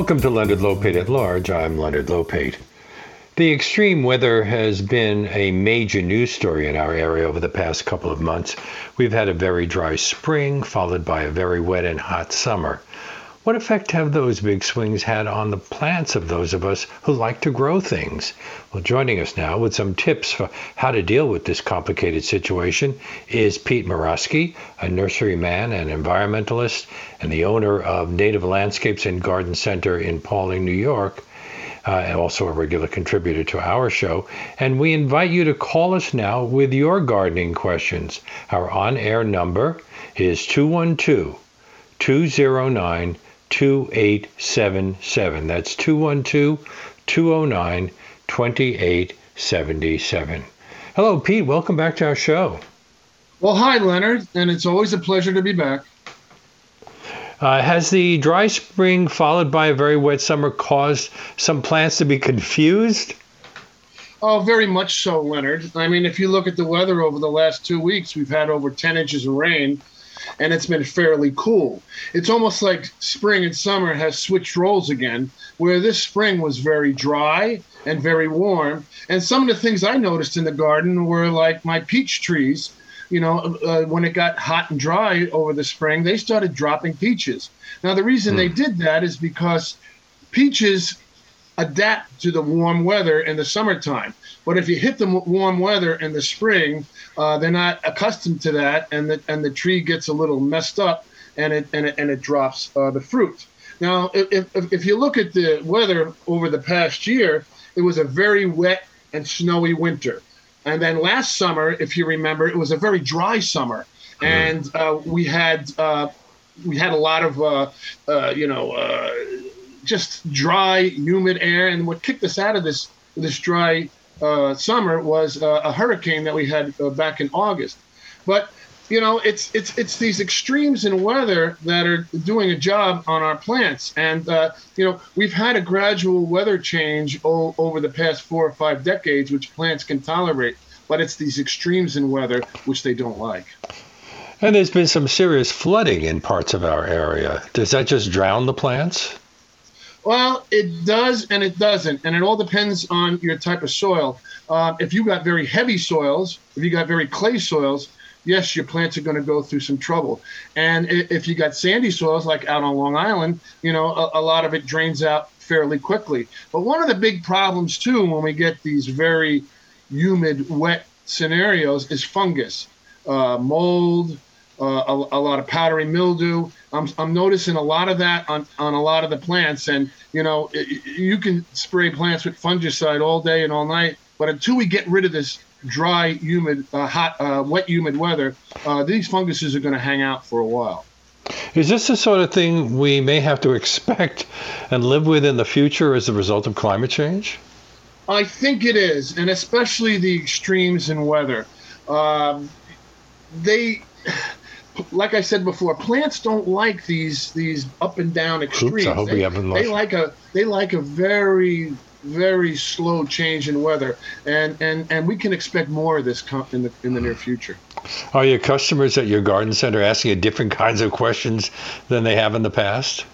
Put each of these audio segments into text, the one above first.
Welcome to Leonard Lopate at Large. I'm Leonard Lopate. The extreme weather has been a major news story in our area over the past couple of months. We've had a very dry spring, followed by a very wet and hot summer. What effect have those big swings had on the plants of those of us who like to grow things? Well, joining us now with some tips for how to deal with this complicated situation is Pete Morosky, a nurseryman and environmentalist, and the owner of Native Landscapes and Garden Center in Pawling, New York. Uh, and also a regular contributor to our show. And we invite you to call us now with your gardening questions. Our on air number is 212 209 2877. That's 212 209 2877. Hello, Pete. Welcome back to our show. Well, hi, Leonard, and it's always a pleasure to be back. Uh, has the dry spring followed by a very wet summer caused some plants to be confused? Oh, very much so, Leonard. I mean, if you look at the weather over the last two weeks, we've had over 10 inches of rain and it's been fairly cool. It's almost like spring and summer has switched roles again, where this spring was very dry and very warm. And some of the things I noticed in the garden were like my peach trees. You know, uh, when it got hot and dry over the spring, they started dropping peaches. Now, the reason mm. they hmm. did that is because peaches adapt to the warm weather in the summertime. But if you hit the warm weather in the spring, uh, they're not accustomed to that, and the and the tree gets a little messed up, and it and it, and it drops uh, the fruit. Now, if, if if you look at the weather over the past year, it was a very wet and snowy winter, and then last summer, if you remember, it was a very dry summer, mm-hmm. and uh, we had uh, we had a lot of uh, uh, you know just dry, humid air, and what kicked us out of this this dry uh, summer was uh, a hurricane that we had uh, back in August. But you know, it's it's it's these extremes in weather that are doing a job on our plants, and uh, you know, we've had a gradual weather change o- over the past four or five decades, which plants can tolerate. But it's these extremes in weather which they don't like. And there's been some serious flooding in parts of our area. Does that just drown the plants? Well, it does and it doesn't, and it all depends on your type of soil. Uh, if you got very heavy soils, if you got very clay soils, yes, your plants are going to go through some trouble. And if you got sandy soils, like out on Long Island, you know, a, a lot of it drains out fairly quickly. But one of the big problems too, when we get these very humid, wet scenarios, is fungus, uh, mold, uh, a, a, lot of powdery mildew. I'm, I'm noticing a lot of that on, on a lot of the plants. And, you know, it, you can spray plants with fungicide all day and all night. But until we get rid of this dry, humid, uh, hot, uh, wet, humid weather, uh, these funguses are going to hang out for a while. Is this the sort of thing we may have to expect and live with in the future as a result of climate change? I think it is, and especially the extremes in weather. Um, they like I said before, plants don't like these these up and down extremes. Oops, they, we haven't lost. They like a they like a very very slow change in weather, and and and we can expect more of this in the in the near future. Are your customers at your garden center asking you different kinds of questions than they have in the past?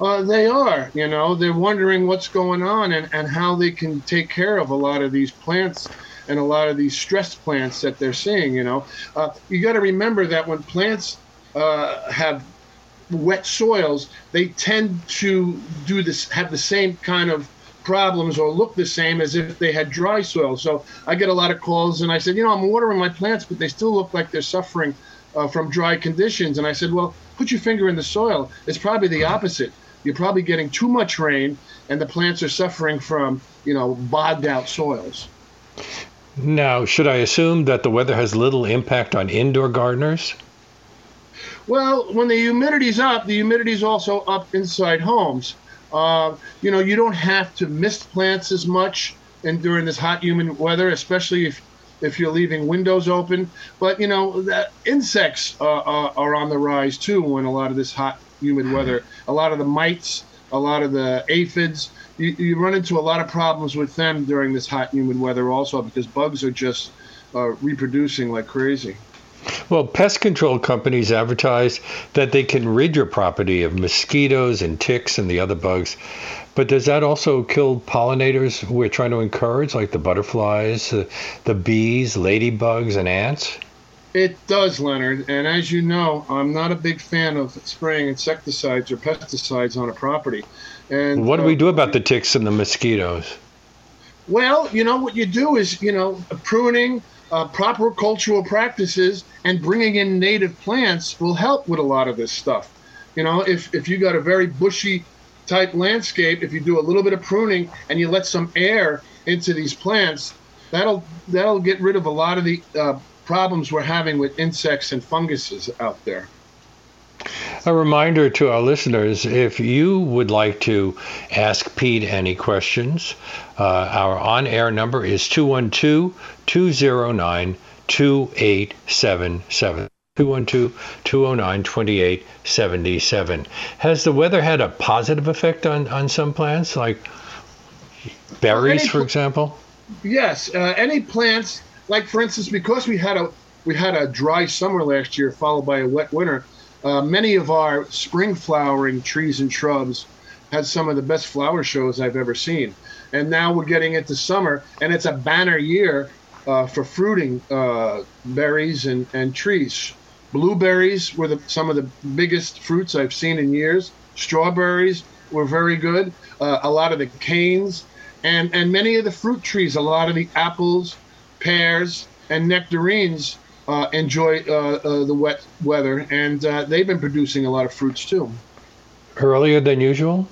Uh, they are, you know, they're wondering what's going on and, and how they can take care of a lot of these plants and a lot of these stressed plants that they're seeing. You know, uh, you got to remember that when plants uh, have wet soils, they tend to do this, have the same kind of problems or look the same as if they had dry soil. So I get a lot of calls, and I said, you know, I'm watering my plants, but they still look like they're suffering uh, from dry conditions. And I said, well, put your finger in the soil. It's probably the opposite. You're probably getting too much rain, and the plants are suffering from, you know, bogged out soils. Now, should I assume that the weather has little impact on indoor gardeners? Well, when the humidity's up, the humidity's also up inside homes. Uh, you know, you don't have to mist plants as much and during this hot, humid weather, especially if if you're leaving windows open. But you know, insects uh, are, are on the rise too when a lot of this hot, humid weather. A lot of the mites, a lot of the aphids you, you run into a lot of problems with them during this hot, humid weather also because bugs are just uh, reproducing like crazy. Well, pest control companies advertise that they can rid your property of mosquitoes and ticks and the other bugs. But does that also kill pollinators we're trying to encourage, like the butterflies, uh, the bees, ladybugs, and ants? It does, Leonard. And as you know, I'm not a big fan of spraying insecticides or pesticides on a property. And what do we uh, do about the ticks and the mosquitoes? Well, you know what you do is, you know, pruning, uh, proper cultural practices and bringing in native plants will help with a lot of this stuff. You know, if, if you got a very bushy type landscape, if you do a little bit of pruning and you let some air into these plants, that'll that'll get rid of a lot of the uh, problems we're having with insects and funguses out there. A reminder to our listeners if you would like to ask Pete any questions, uh, our on air number is 212 209 2877. 212-209-2877. Has the weather had a positive effect on, on some plants, like berries, for example? Yes, uh, any plants, like for instance, because we had a we had a dry summer last year followed by a wet winter. Uh, many of our spring flowering trees and shrubs had some of the best flower shows I've ever seen. And now we're getting into summer, and it's a banner year uh, for fruiting uh, berries and, and trees. Blueberries were the, some of the biggest fruits I've seen in years. Strawberries were very good. Uh, a lot of the canes, and, and many of the fruit trees, a lot of the apples, pears, and nectarines uh, enjoy uh, uh, the wet weather, and they've been producing a lot of fruits too. Earlier than usual?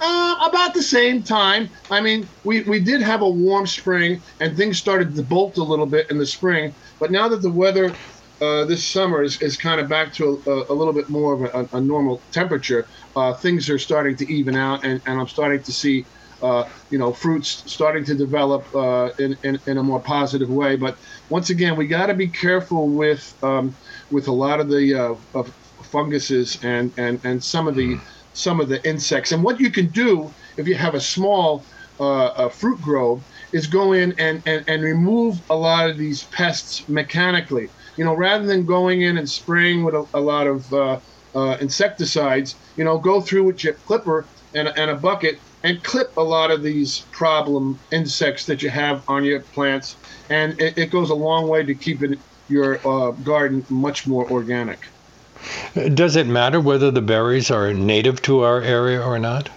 Uh, about the same time. I mean, we, we did have a warm spring and things started to bolt a little bit in the spring. But now that the weather uh, this summer is, is kind of back to a, a little bit more of a, a normal temperature, uh, things are starting to even out, and, and I'm starting to see. Uh, you know, fruits starting to develop uh, in, in, in, a more positive way. But once again, we got to be careful with um, with a lot of the uh, of funguses and, and, and some of the mm some of the insects. And what you can do if you have a small uh, fruit grove is go in and, and, and remove a lot of these pests mechanically. You know, rather than going in and spraying with a, a lot of uh, uh, insecticides, you know, go through with your clipper and, and a bucket and clip a lot of these problem insects that you have on your plants. And it, it goes a long way to keeping your uh, garden much more organic. Does it matter whether the berries are native to our area or not?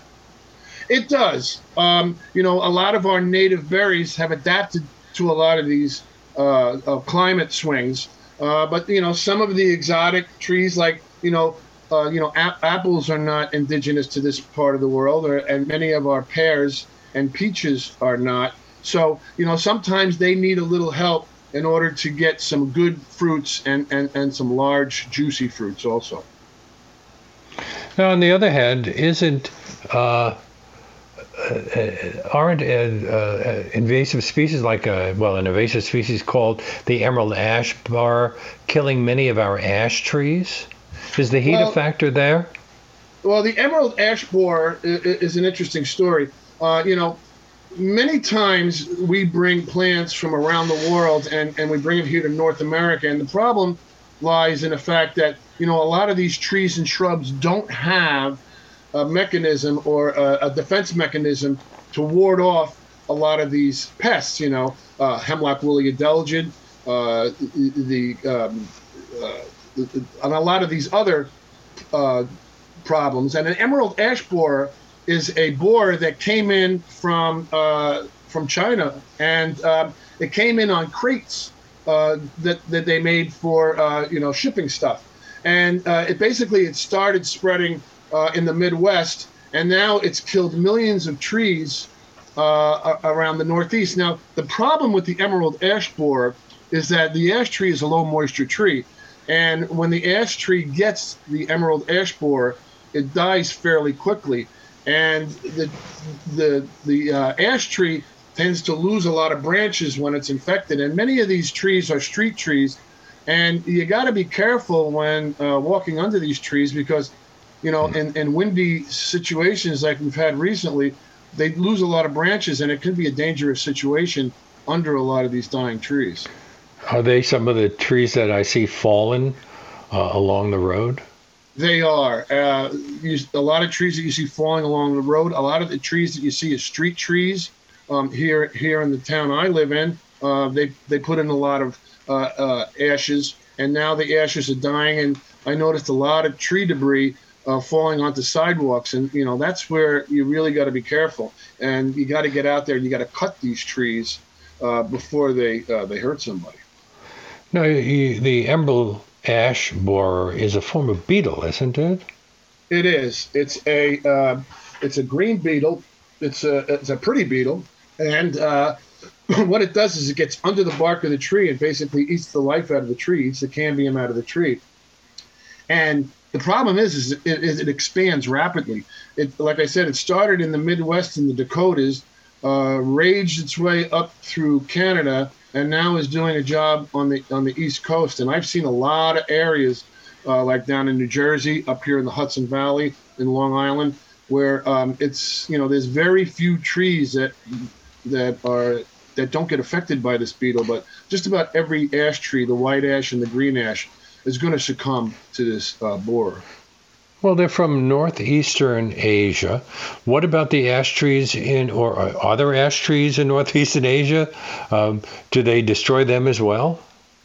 It does. Um, you know, a lot of our native berries have adapted to a lot of these uh, uh, climate swings. Uh, but you know, some of the exotic trees, like you know, uh, you know, ap- apples are not indigenous to this part of the world, or, and many of our pears and peaches are not. So you know, sometimes they need a little help in order to get some good fruits and, and, and some large, juicy fruits also. Now, on the other hand, isn't uh, uh, aren't uh, uh invasive species like a, well an invasive species called the emerald ash borer killing many of our ash trees? Is the heat well, a factor there? Well, the emerald ash borer is, is an interesting story. Uh, you know, many times we bring plants from around the world and, and we bring them here to North America. And the problem lies in the fact that, you know, a lot of these trees and shrubs don't have a mechanism or a, a defense mechanism to ward off a lot of these pests, you know, uh, hemlock woolly adelgid, uh, the, um, uh, and a lot of these other uh, problems. And an emerald ash borer is a borer that came in from uh, from China, and um, it came in on crates uh, that that they made for uh, you know shipping stuff, and uh, it basically it started spreading uh, in the Midwest, and now it's killed millions of trees around the Northeast. Now the problem with the emerald ash borer is that the ash tree is a low moisture tree, and when the ash tree gets the emerald ash borer, it dies fairly quickly and the the the uh, ash tree tends to lose a lot of branches when it's infected. And many of these trees are street trees, and you got to be careful when uh, walking under these trees because, you know, in, in windy situations like we've had recently, they lose a lot of branches, and it could be a dangerous situation under a lot of these dying trees. Are they some of the trees that I see fallen uh, along the road? They are. Uh, you, a lot of trees that you see falling along the road. A lot of the trees that you see as street trees um, here here in the town I live in. Uh, they they put in a lot of uh, uh, ashes, and now the ashes are dying. And I noticed a lot of tree debris uh, falling onto sidewalks, and you know that's where you really got to be careful, and you got to get out there and you got to cut these trees before they they hurt somebody. No, the emerald ash borer is a form of beetle, isn't it? It is. It's a uh, it's a green beetle. It's a it's a pretty beetle, and uh, what it does is it gets under the bark of the tree and basically eats the life out of the tree, eats the cambium out of the tree. And the problem is, is it, it, it expands rapidly. It, like I said, it started in the Midwest in the Dakotas, uh, raged its way up through Canada, and now is doing a job on the on the East Coast. And I've seen a lot of areas, uh, like down in New Jersey, up here in the Hudson Valley, in Long Island, where um, it's you know there's very few trees that that are that don't get affected by this beetle, but just about every ash tree, the white ash and the green ash, is going to succumb to this uh, borer. Well, they're from northeastern Asia. What about the ash trees in, or are there ash trees in northeastern Asia? Um, do they destroy them as well?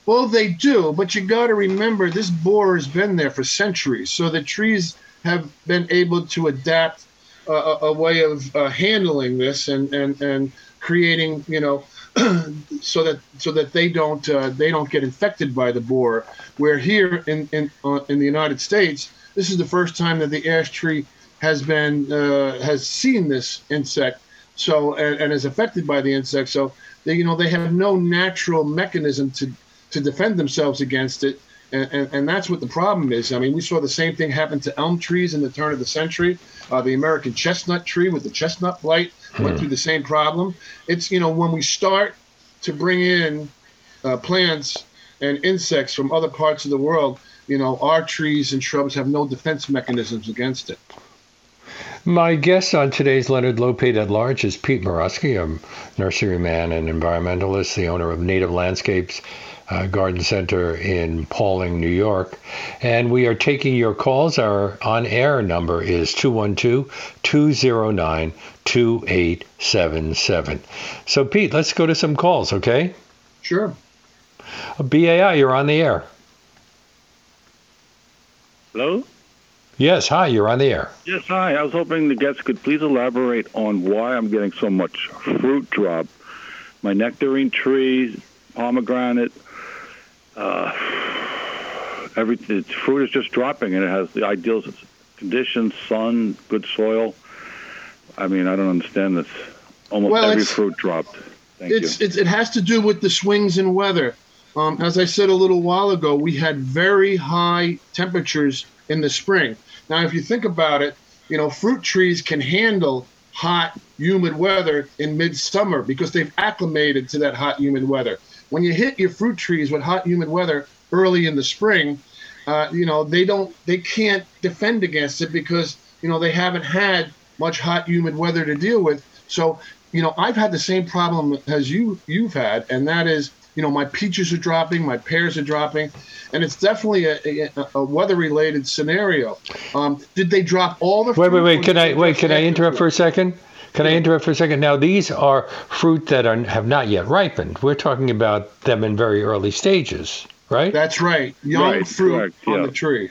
Well, they do, but you got to remember this borer has been there for centuries. So the trees have been able to adapt a, a, way of uh, handling this and, and, and creating, you know, so that so that they don't uh, they don't get infected by the borer. Where here in in uh, in the United States, this is the first time that the ash tree has been uh, has seen this insect, so and, and, is affected by the insect. So they, you know they have no natural mechanism to to defend themselves against it, and, and, and that's what the problem is. I mean, we saw the same thing happen to elm trees in the turn of the century. Uh, the American chestnut tree with the chestnut blight went hmm. through the same problem. It's you know when we start to bring in uh, plants and insects from other parts of the world you know, our trees and shrubs have no defense mechanisms against it. My guest on today's Leonard Lopate at Large is Pete Morosky, a nurseryman and environmentalist, the owner of Native Landscapes uh, Garden Center in Pawling, New York. And we are taking your calls. Our on air number is 212 209 2877. So, Pete, let's go to some calls, okay? Sure. BAI, you're on the air. Hello? Yes, hi, you're on the air. Yes, hi. I was hoping the guests could please elaborate on why I'm getting so much fruit drop. My nectarine trees, pomegranate, uh, every the fruit is just dropping, and it has the ideal conditions: sun, good soil. I mean, I don't understand this. Almost well, every fruit dropped. Thank it's, you. It's, it has to do with the swings in weather. Um, as I said a little while ago, we had very high temperatures in the spring. Now, if you think about it, you know, fruit trees can handle hot, humid weather in midsummer because they've acclimated to that hot, humid weather. When you hit your fruit trees with hot, humid weather early in the spring, uh, you know, they don't, they can't defend against it because, you know, they haven't had much hot, humid weather to deal with. So, you know, I've had the same problem as you you've had, and that is you know, my peaches are dropping, my pears are dropping, and it's definitely a, a, a weather-related scenario. Um, did they drop all the? Wait, wait, wait! Can I wait? Can I interrupt for a second? Can I interrupt for a second? Now, these are fruit that are, have not yet ripened. We're talking about them in very early stages, right? That's right. Young right, fruit correct, on yeah. the tree.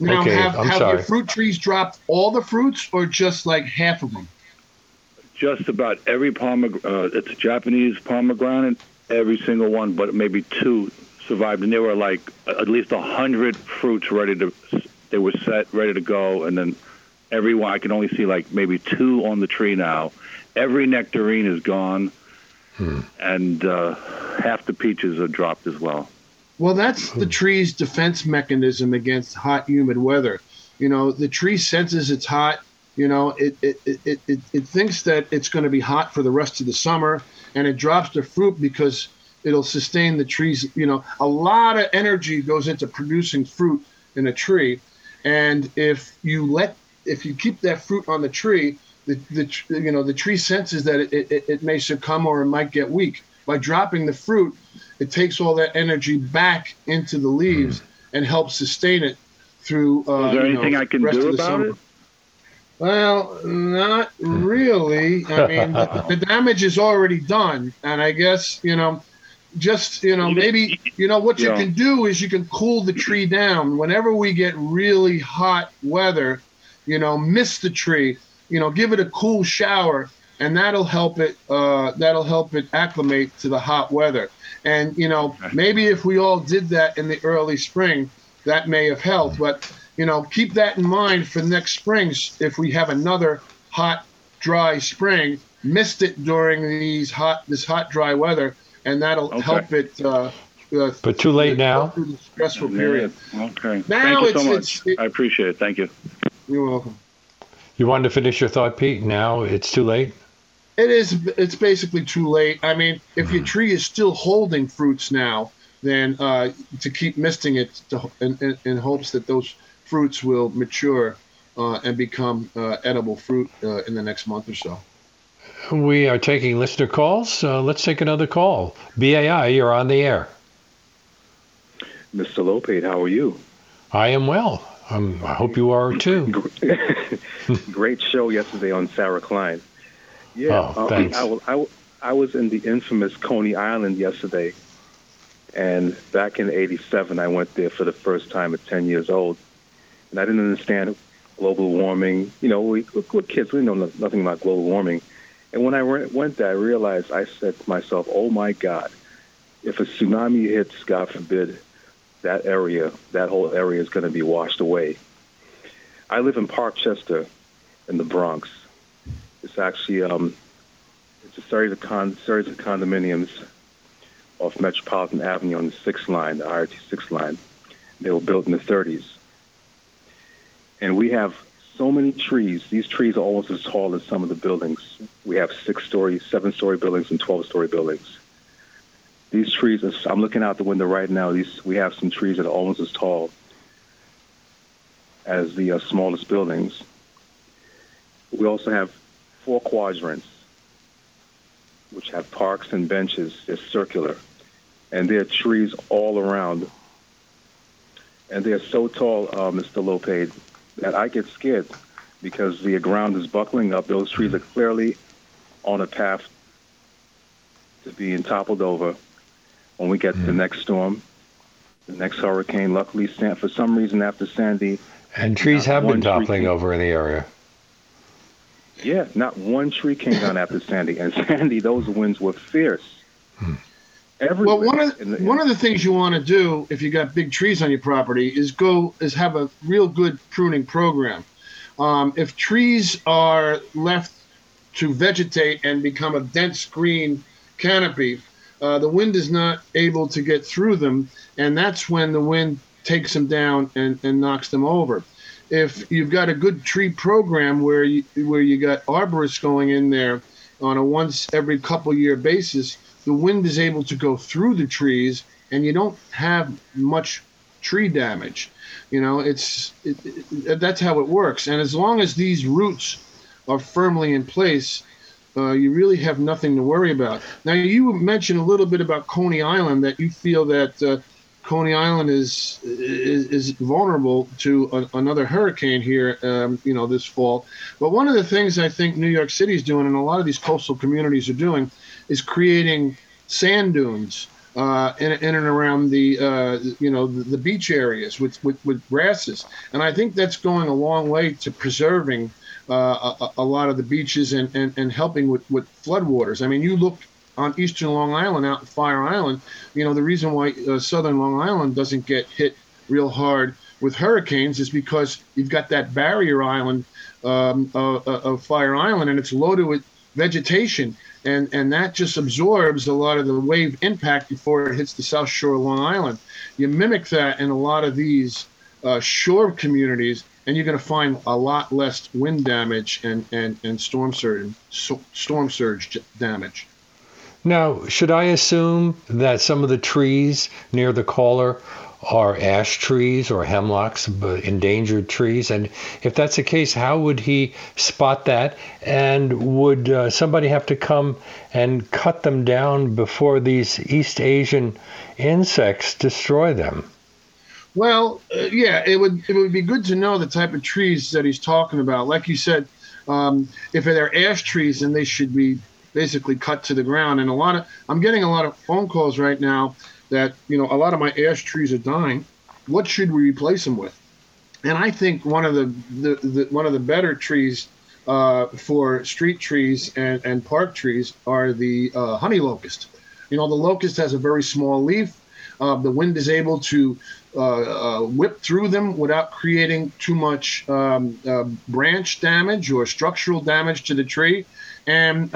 Now, okay, have, I'm have sorry. your fruit trees dropped all the fruits or just like half of them? Just about every pomegranate. Uh, it's a Japanese pomegranate every single one, but maybe two survived, and there were like at least a hundred fruits ready to. They were set, ready to go, and then every one I can only see like maybe two on the tree now. Every nectarine is gone, hmm. and uh, half the peaches are dropped as well. Well, that's the tree's defense mechanism against hot, humid weather. You know, the tree senses it's hot. You know, it it, it, it, it thinks that it's going to be hot for the rest of the summer and it drops the fruit because it'll sustain the trees. You know, a lot of energy goes into producing fruit in a tree, and if you let if you keep that fruit on the tree, the, the you know the tree senses that it, it, it may succumb or it might get weak. By dropping the fruit, it takes all that energy back into the leaves mm-hmm. and helps sustain it through. Uh, Is there anything know, I can do about it? Well, not really. I mean, the, the, damage is already done, and I guess you know, just you know, maybe you know what you yeah. can do is you can cool the tree down. Whenever we get really hot weather, you know, mist the tree. You know, give it a cool shower, and that'll help it. Uh, that'll help it acclimate to the hot weather. And you know, maybe if we all did that in the early spring, that may have helped. But you know, keep that in mind for next spring. If we have another hot, dry spring, mist it during these hot, this hot, dry weather, and that'll okay. help it. Uh, uh, but too late now. The stressful period. Okay. Now Thank you so much. It, I appreciate it. Thank you. You're welcome. You wanted to finish your thought, Pete. Now it's too late. It is. It's basically too late. I mean, if mm-hmm. your tree is still holding fruits now, then uh, to keep misting it to, in, in, in hopes that those fruits will mature uh, and become uh, edible fruit uh, in the next month or so. We are taking listener calls. Uh, let's take another call. BAI, you're on the air. Mr. Lopate, how are you? I am well. Um, I hope you are too. Great show yesterday on Sarah Klein. Yeah, oh, thanks. I, I, I was in the infamous Coney Island yesterday, and back in '87, I went there for the first time at 10 years old and I didn't understand global warming. You know, we, we're kids, we know nothing about global warming. And when I went there, I realized, I said to myself, oh my God, if a tsunami hits, God forbid, that area, that whole area is going to be washed away. I live in Parkchester in the Bronx. It's actually um, it's a series of con- series of condominiums off Metropolitan Avenue on the sixth line, the IRT sixth line. They were built in the 30s and we have so many trees. These trees are almost as tall as some of the buildings. We have six-story, seven-story buildings, and twelve-story buildings. These trees, I'm looking out the window right now. These we have some trees that are almost as tall as the uh, smallest buildings. We also have four quadrants, which have parks and benches. They're circular, and there are trees all around. And they are so tall, uh, Mr. Lopate, that I get scared because the ground is buckling up. Those trees are clearly on a path to being toppled over when we get mm. the next storm, the next hurricane. Luckily, for some reason, after Sandy. And trees have been toppling over in the area. Yeah, not one tree came down after Sandy. And Sandy, those winds were fierce. Mm. Everywhere. Well, one of the, the, one of the things you want to do if you got big trees on your property is go is have a real good pruning program. Um, if trees are left to vegetate and become a dense green canopy, uh, the wind is not able to get through them, and that's when the wind takes them down and, and knocks them over. If you've got a good tree program where you where you got arborists going in there on a once every couple year basis, the wind is able to go through the trees and you don't have much tree damage. You know, it's it, it, that's how it works. And as long as these roots are firmly in place, uh, you really have nothing to worry about. Now, you mentioned a little bit about Coney Island that you feel that uh, Coney Island is is, is vulnerable to a, another hurricane here, um, you know, this fall. But one of the things I think New York City is doing, and a lot of these coastal communities are doing, is creating sand dunes uh, in, in, and around the uh, you know the, the, beach areas with, with, with grasses, and I think that's going a long way to preserving uh, a, a, lot of the beaches and, and, and helping with, with floodwaters. I mean, you look on eastern Long Island out in Fire Island, you know the reason why uh, southern Long Island doesn't get hit real hard with hurricanes is because you've got that barrier island um, of Fire Island, and it's loaded with vegetation and and that just absorbs a lot of the wave impact before it hits the south shore of Long Island. You mimic that in a lot of these uh, shore communities, and you're going to find a lot less wind damage and and, and storm surge storm surge damage. Now, should I assume that some of the trees near the caller are ash trees or hemlocks, endangered trees? And if that's the case, how would he spot that? And would uh, somebody have to come and cut them down before these East Asian insects destroy them? Well, uh, yeah, it would it would be good to know the type of trees that he's talking about. Like you said, um, if they're ash trees, then they should be basically cut to the ground. And a lot of I'm getting a lot of phone calls right now that you know a lot of my ash trees are dying. What should we replace them with? And I think one of the, the, the one of the better trees uh, for street trees and, and park trees are the uh, honey locust. You know, the locust has a very small leaf. Uh, the wind is able to uh, uh, whip through them without creating too much um, uh, branch damage or structural damage to the tree. And,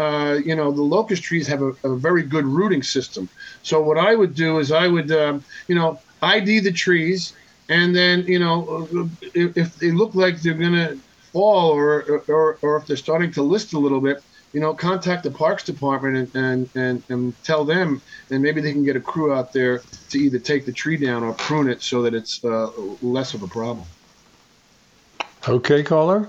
you know, the locust trees have a, a, very good rooting system. So what I would do is I would, um, you know, ID the trees. And then, you know, if, if they look like they're going to fall or, or, or if they're starting to list a little bit, you know, contact the parks department and, and, and, and, tell them, and maybe they can get a crew out there to either take the tree down or prune it so that it's uh, less of a problem. Okay, caller.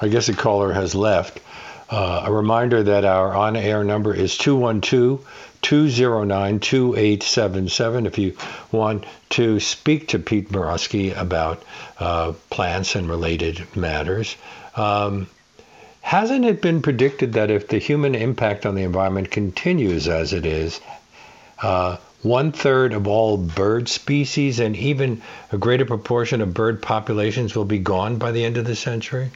I guess a caller has left. Uh, a reminder that our on air number is 212 209 2877 if you want to speak to Pete Morosky about uh, plants and related matters. Um, Hasn't it been predicted that if the human impact on the environment continues as it is, uh, one third of all bird species and even a greater proportion of bird populations will be gone by the end of the century?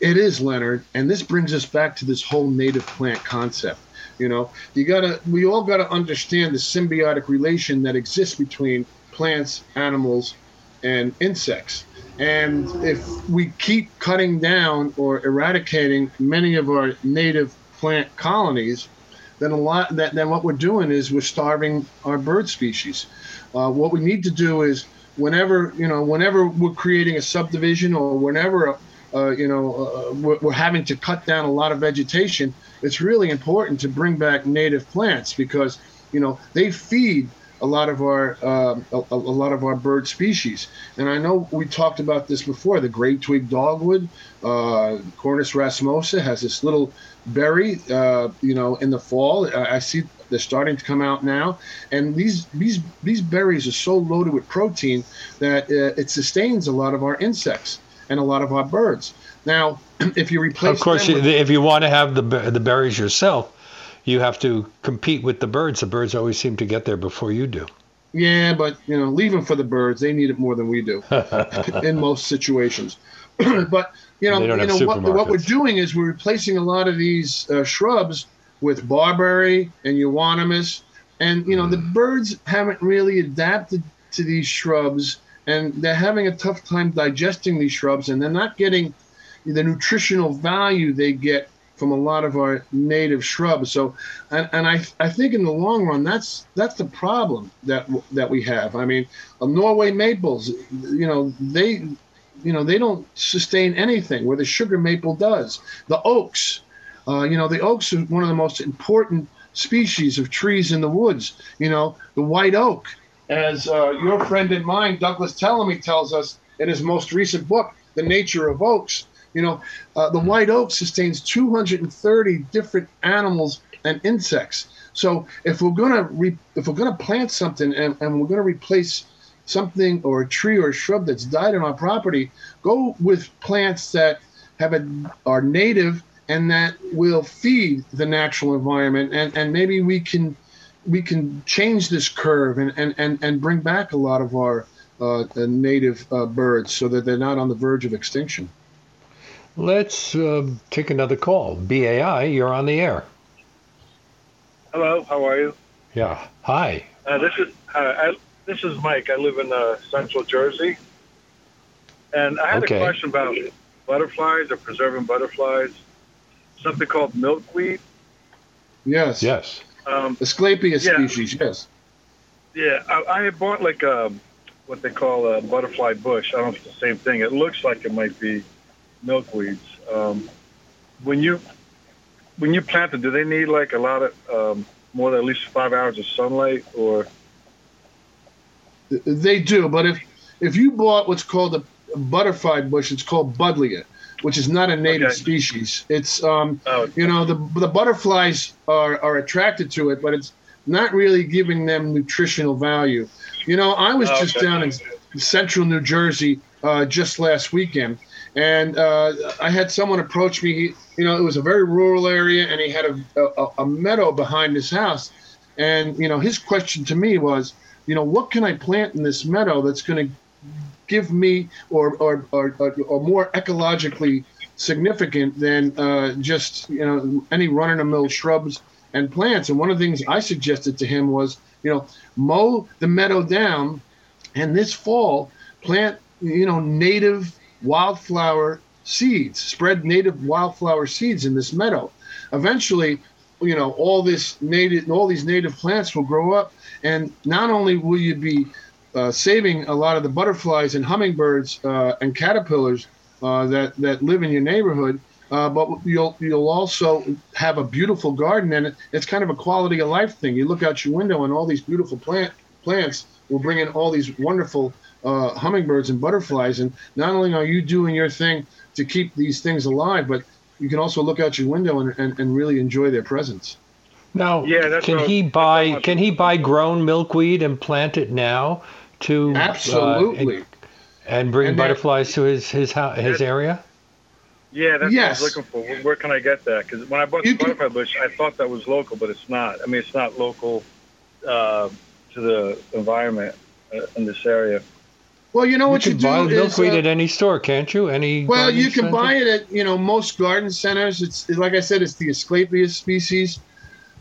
It is, Leonard, and this brings us back to this whole native plant concept. You know, you gotta, we all gotta understand the symbiotic relation that exists between plants, animals, and insects. And if we keep cutting down or eradicating many of our native plant colonies, then a lot that then what we're doing is we're starving our bird species. Uh, what we need to do is whenever you know whenever we're creating a subdivision or whenever uh, you know uh, we're, we're, having to cut down a lot of vegetation, it's really important to bring back native plants because you know they feed a lot of our uh, a, a, lot of our bird species. And I know we talked about this before. The gray twig dogwood, uh, Cornus racemosa, has this little berry. Uh, you know, in the fall, I, I see they're starting to come out now. And these these these berries are so loaded with protein that uh, it sustains a lot of our insects and a lot of our birds. Now, if you replace, of course, with, if you want to have the the berries yourself you have to compete with the birds. The birds always seem to get there before you do. Yeah, but you know, leave them for the birds. They need it more than we do in most situations. but you know, you know what, what, we're doing is we're replacing a lot of these uh, shrubs with barberry and euonymus, and you know mm. the birds haven't really adapted to these shrubs, and they're having a tough time digesting these shrubs, and they're not getting the nutritional value they get from a lot of our native shrubs. So, and, and I, I think in the long run, that's that's the problem that that we have. I mean, Norway maples, you know, they, you know, they don't sustain anything where the sugar maple does. The oaks, uh, you know, the oaks are one of the most important species of trees in the woods. You know, the white oak, as uh, your friend and mine, Douglas Tallamy, tells us in his most recent book, The Nature of Oaks you know, uh, the white oak sustains 230 different animals and insects. So if we're gonna re- if we're gonna plant something and, and we're gonna replace something or a tree or a shrub that's died on our property, go with plants that have a are native and that will feed the natural environment and, and maybe we can we can change this curve and, and, and, and bring back a lot of our uh, native uh, birds so that they're not on the verge of extinction. Let's uh, take another call. BAI, you're on the air. Hello, how are you? Yeah. Hi. Uh, this is uh, I, this is Mike. I live in uh, Central Jersey, and I had okay. a question about butterflies or preserving butterflies. Something called milkweed. Yes. Yes. Um, Asclepias yeah. species. Yes. Yeah, I, I bought like a, what they call a butterfly bush. I don't know if it's the same thing. It looks like it might be milkweeds. Um, when you when you plant them, do they need like a lot of um, more than at least five hours of sunlight, or They do, but if if you bought what's called a, a butterfly bush, it's called Buddleia, which is not a native Okay. species. It's um, Oh, you know the the butterflies are are attracted to it, but it's not really giving them nutritional value. You know, I was just Okay. down in central New Jersey uh, just last weekend, and uh, I had someone approach me. He, you know, it was a very rural area, and he had a, a, a meadow behind his house. And you know, his question to me was, you know, what can I plant in this meadow that's going to give me or or, or, or, or more ecologically significant than uh, just you know any run-of-the-mill shrubs and plants. And one of the things I suggested to him was, you know, mow the meadow down, and this fall plant you know native wildflower seeds, spread native wildflower seeds in this meadow. Eventually, you know, all this native, all these native plants will grow up, and not only will you be uh, saving a lot of the butterflies and hummingbirds uh, and caterpillars uh, that that live in your neighborhood, uh, but you'll you'll also have a beautiful garden, and it, it's kind of a quality of life thing. You look out your window, and all these beautiful plant plants will bring in all these wonderful uh, hummingbirds and butterflies. And not only are you doing your thing to keep these things alive, but you can also look out your window and, and, and really enjoy their presence. Now, Yeah, that's can he buy can he buy grown milkweed and plant it now to uh, Absolutely. and, and bring And that- butterflies to his his hou- his area? Yeah, that's Yes. what I was looking for. Where, where can I get that? Because when I bought You the can- butterfly bush, I thought that was local, but it's not. I mean, it's not local uh, to the environment uh, in this area. Well, you know what you, do? You can do buy is, milkweed uh, at any store, can't you? Any Well, you can center? buy it at you know most garden centers. It's like I said, it's the Asclepias species.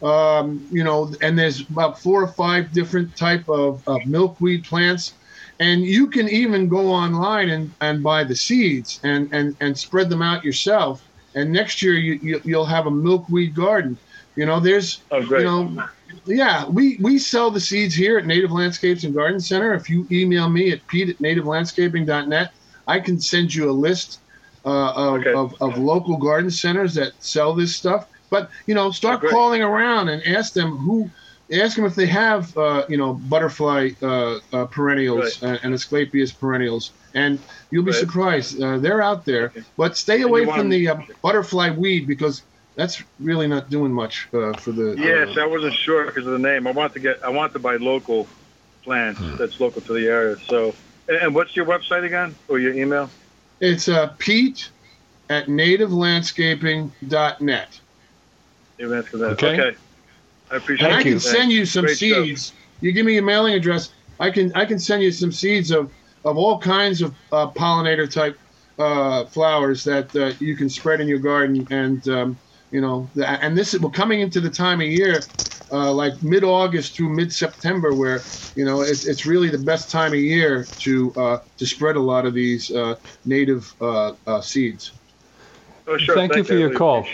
Um, you know, and there's about four or five different type of, of milkweed plants, and you can even go online and, and buy the seeds and, and, and spread them out yourself. And next year you, you you'll have a milkweed garden. You know, there's Oh, great. you know, yeah, we, we sell the seeds here at Native Landscapes and Garden Center. If you email me at pete at nativelandscaping.net, I can send you a list uh, of, Okay. of, of local garden centers that sell this stuff. But, you know, start Oh, calling around and ask them who, ask them if they have, uh, you know, butterfly uh, uh, perennials and, and Asclepias perennials. And you'll be Right. surprised. Uh, they're out there. Okay. But stay away from want- the uh, butterfly weed because that's really not doing much uh, for the. Yes, uh, I wasn't sure because of the name. I want to get. I want to buy local plants that's local to the area. So, and, and what's your website again or your email? It's uh, Pete at nativelandscaping.net. Your answer that. Okay. Okay. I appreciate And it. I can you. send you some Great show. seeds. You give me your mailing address. I can I can send you some seeds of, of all kinds of uh, pollinator type uh, flowers that uh, you can spread in your garden. And um, you know, the, and this is we're coming into the time of year, uh, like mid August through mid September, where you know it's, it's really the best time of year to uh, to spread a lot of these uh, native uh, uh, seeds. Oh, sure. Thank you for I your really call.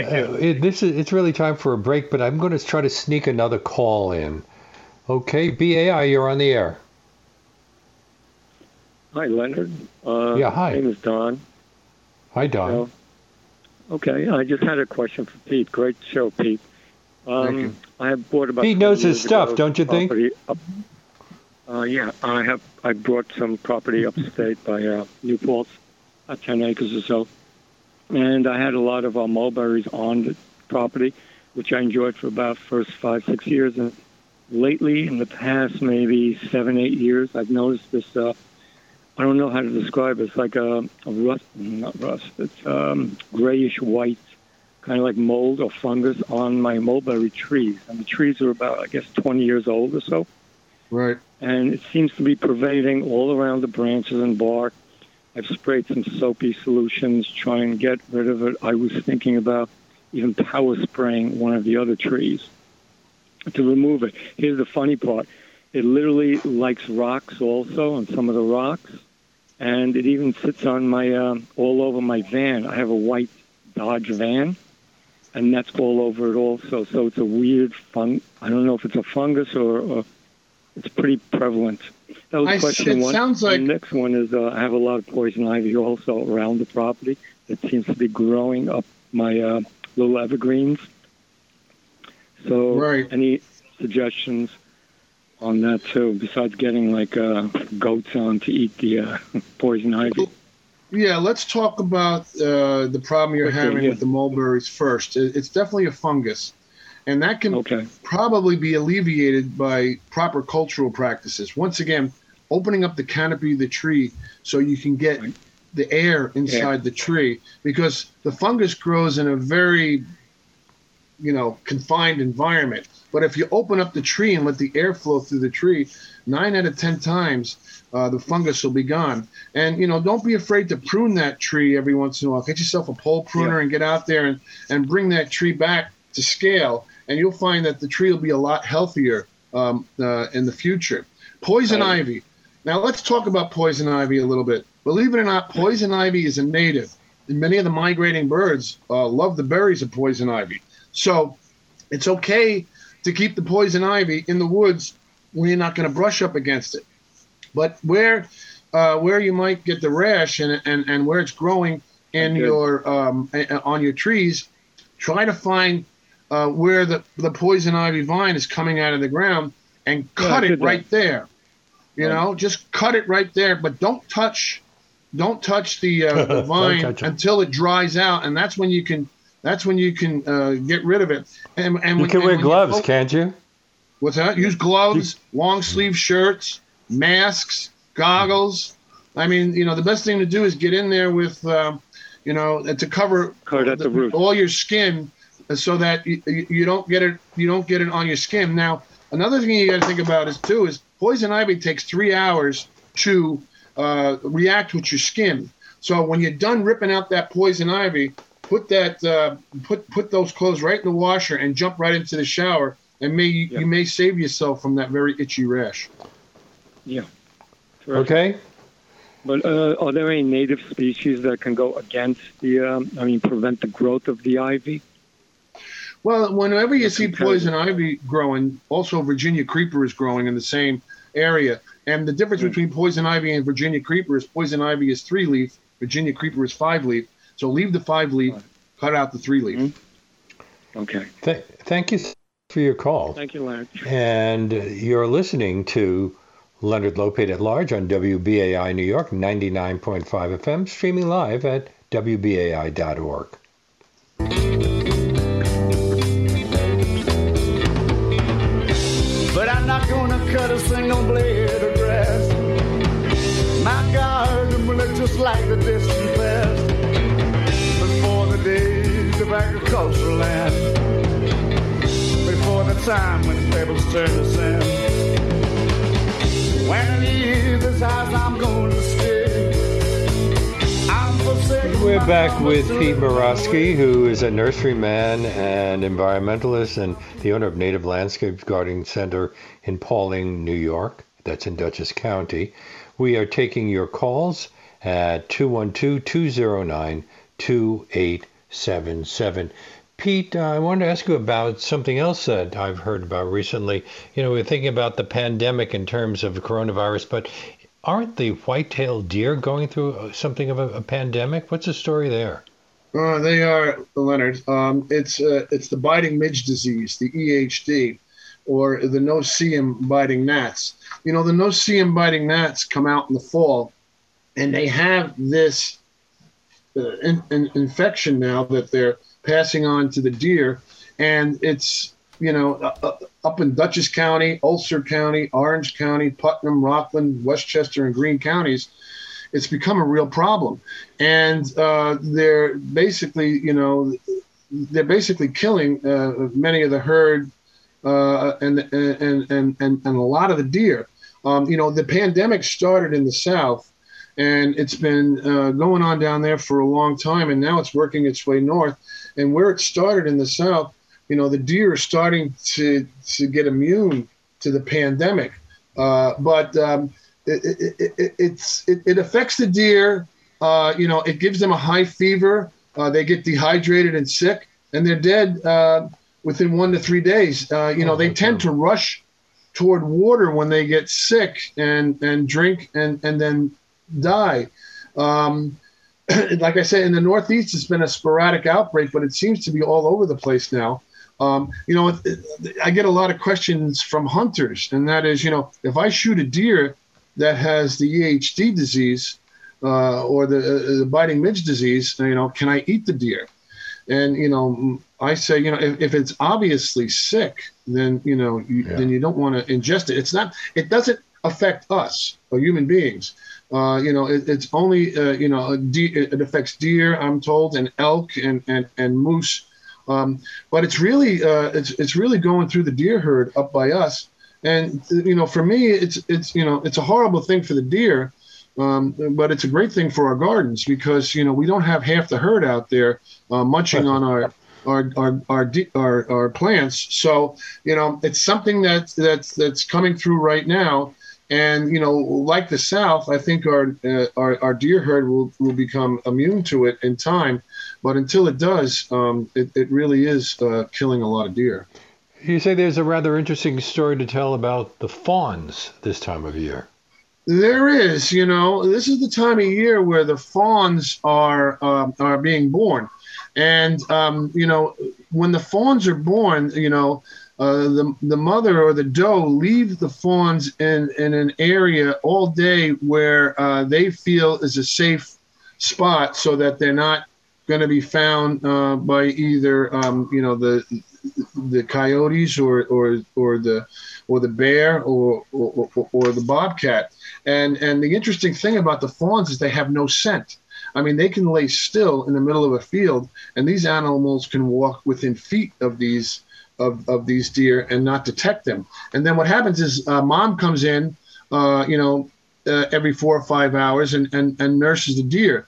Appreciate it. Thank Uh, it, this is it's really time for a break, but I'm going to try to sneak another call in. Okay, BAI, you're on the air. Hi, Leonard. Uh, Yeah, hi. My name is Don. Hi, Don. Hello. Okay, I just had a question for Pete. Great show, Pete. Um, Thank you. I have bought about. Pete knows his stuff, don't you think? Up, uh, yeah, I have. I bought some property upstate by uh, New Paltz, uh, ten acres or so, and I had a lot of uh, mulberries on the property, which I enjoyed for about first five six years. And lately, in the past maybe seven eight years, I've noticed this. Uh, I don't know how to describe it. It's like a, a rust, not rust. It's um, grayish white, kind of like mold or fungus on my mulberry trees. And the trees are about, I guess, 20 years old or so. Right. And it seems to be pervading all around the branches and bark. I've sprayed some soapy solutions, try and get rid of it. I was thinking about even power spraying one of the other trees to remove it. Here's the funny part. It literally likes rocks also on some of the rocks. And it even sits on my, um, all over my van. I have a white Dodge van, and that's all over it also. So it's a weird fun. I don't know if it's a fungus or, or it's pretty prevalent. That was I question it one. sounds like- the next one is uh, I have a lot of poison ivy also around the property that seems to be growing up my uh, little evergreens. So, Right. any suggestions on that too. Besides getting like uh, goats on to eat the uh, poison ivy. Yeah, let's talk about uh, the problem you're Okay, having yeah. with the mulberries first. It's definitely a fungus, and that can Okay. probably be alleviated by proper cultural practices. Once again, opening up the canopy of the tree so you can get Right. the air inside the tree because the fungus grows in a very you know confined environment but if you open up the tree and let the air flow through the tree nine out of ten times uh, the fungus will be gone and you know don't be afraid to prune that tree every once in a while get yourself a pole pruner and get out there and, and bring that tree back to scale and you'll find that the tree will be a lot healthier um, uh, in the future. Poison ivy. Now let's talk about poison ivy a little bit. Believe it or not poison ivy is a native and many of the migrating birds uh, love the berries of poison ivy. So it's okay to keep the poison ivy in the woods when you're not going to brush up against it. But where uh, where you might get the rash and and, and where it's growing in Okay. your um, on your trees, try to find uh, where the the poison ivy vine is coming out of the ground and cut I it did that. right there. You Right. know, just cut it right there, but don't touch don't touch the, uh, the vine touch it. until it dries out, and that's when you can that's when you can uh, get rid of it. And and You when, can and wear gloves, You, can't you? what's that? Use gloves, long sleeve shirts, masks, goggles. I mean, you know, the best thing to do is get in there with, um, you know, to cover Covered at the root. all your skin, so that you, you you don't get it you don't get it on your skin. Now, another thing you got to think about is too is poison ivy takes three hours to uh, react with your skin. So when you're done ripping out that poison ivy, put that uh, put put those clothes right in the washer and jump right into the shower, and may you, Yeah. you may save yourself from that very itchy rash. Terrific. Okay. But uh, are there any native species that can go against the, um, I mean, prevent the growth of the ivy? Well, whenever you That's see poison ivy growing, also Virginia creeper is growing in the same area. And the difference Mm. between poison ivy and Virginia creeper is poison ivy is three leaf, Virginia creeper is five leaf. So leave the five leaf, Right. cut out the three leaf. Mhm. Okay. Th- thank you for your call. Thank you, Leonard. And you're listening to Leonard Lopate at Large on WBAI New York 99.5 FM, streaming live at WBAI.org. gonna cut a single blade of grass. My garden will look just like the distant past. Before the days of agricultural land. Before the time when pebbles turn to sand. When I this house, I'm stay. We're back with Pete Morosky, who is a nurseryman and environmentalist and the owner of Native Landscape Gardening Center in Pawling, New York. That's in Dutchess County. We are taking your calls at 212 209 2877. Pete, uh, I wanted to ask you about something else that I've heard about recently. You know, we're thinking about the pandemic in terms of coronavirus, but aren't the white-tailed deer going through something of a, a pandemic? What's the story there? Uh, they are Leonard. Um, it's uh, it's the biting midge disease, the EHD, or the no-see-em biting gnats. You know, the no-see-em biting gnats come out in the fall, and they have this uh, in, in, infection now that they're passing on to the deer, and it's you know uh, uh, up in Dutchess County, Ulster County, Orange County, Putnam, Rockland, Westchester, and Greene counties. It's become a real problem, and uh, they're basically you know they're basically killing uh, many of the herd uh, and, and, and, and, and a lot of the deer. Um, you know, the pandemic started in the South and it's been uh, going on down there for a long time, and now it's working its way north. And where it started in the South, you know, the deer are starting to, to get immune to the pandemic. Uh, but um, it, it, it, it's, it, it affects the deer. Uh, you know, it gives them a high fever. Uh, they get dehydrated and sick, and they're dead uh, within one to three days. Uh, you know, Oh, they tend to rush toward water when they get sick and and drink and and then die. Um, like I said, in the Northeast, it's been a sporadic outbreak, but it seems to be all over the place now. Um, you know, I get a lot of questions from hunters, and that is, you know, if I shoot a deer that has the EHD disease uh, or the, uh, the biting midge disease, you know, can I eat the deer? And you know, I say, you know, if, if it's obviously sick, then you know, you, yeah. then you don't want to ingest it. It's not. It doesn't affect us or human beings. Uh, you know, it, it's only uh, you know, de- it affects deer, I'm told, and elk and and and moose. Um, but it's really uh, it's it's really going through the deer herd up by us. And you know, for me, it's it's you know, it's a horrible thing for the deer. Um, but it's a great thing for our gardens because you know we don't have half the herd out there uh, munching on our our our our, our our plants. So you know it's something that that's that's coming through right now. And you know, like the South, I think our uh, our, our deer herd will, will become immune to it in time. But until it does, um, it, it really is uh, killing a lot of deer. You say there's a rather interesting story to tell about the fawns this time of year. There is, you know, this is the time of year where the fawns are um, are being born, and um, you know, when the fawns are born, you know, uh, the the mother or the doe leave the fawns in in an area all day where uh, they feel is a safe spot, so that they're not going to be found uh, by either um, you know the the coyotes or or or the or the bear or or, or, the bobcat. And and the interesting thing about the fawns is they have no scent. I mean, they can lay still in the middle of a field, and these animals can walk within feet of these of, of these deer and not detect them. And then what happens is uh, mom comes in, uh, you know, uh, every four or five hours and, and, and nurses the deer.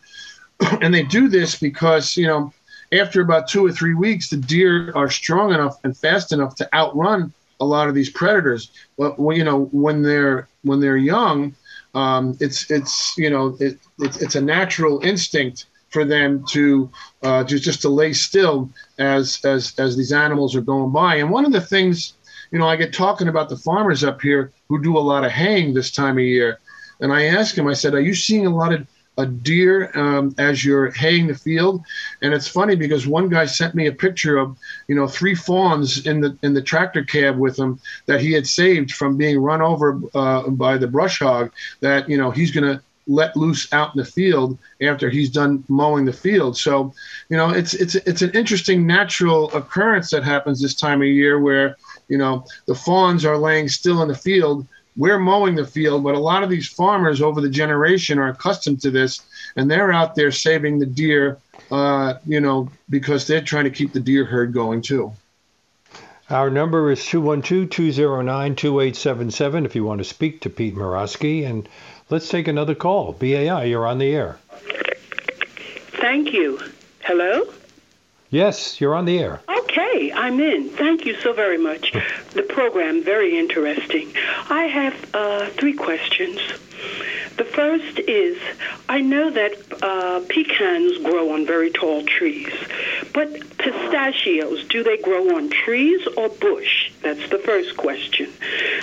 and they do this because, you know, after about two or three weeks, the deer are strong enough and fast enough to outrun a lot of these predators. But when, you know, when they're when they're young, um, it's it's you know it, it, it's a natural instinct for them to uh, just just to lay still as as as these animals are going by. And one of the things, you know, I get talking about the farmers up here who do a lot of haying this time of year, and I ask him, I said, "Are you seeing a lot of a deer um, as you're haying the field. And it's funny because one guy sent me a picture of, you know, three fawns in the in the tractor cab with him that he had saved from being run over uh, by the brush hog. That you know he's going to let loose out in the field after he's done mowing the field. So, you know, it's it's it's an interesting natural occurrence that happens this time of year where you know the fawns are laying still in the field we're mowing the field, but a lot of these farmers over the generation are accustomed to this, and they're out there saving the deer, uh, you know, because they're trying to keep the deer herd going too. Our number is 212 209 2877 if you want to speak to Pete Morosky. And let's take another call. BAI, you're on the air. Thank you. Hello? Yes, you're on the air. Okay, I'm in. Thank you so very much. the program, very interesting. I have uh, three questions. The first is I know that uh, pecans grow on very tall trees, but pistachios, do they grow on trees or bush? That's the first question.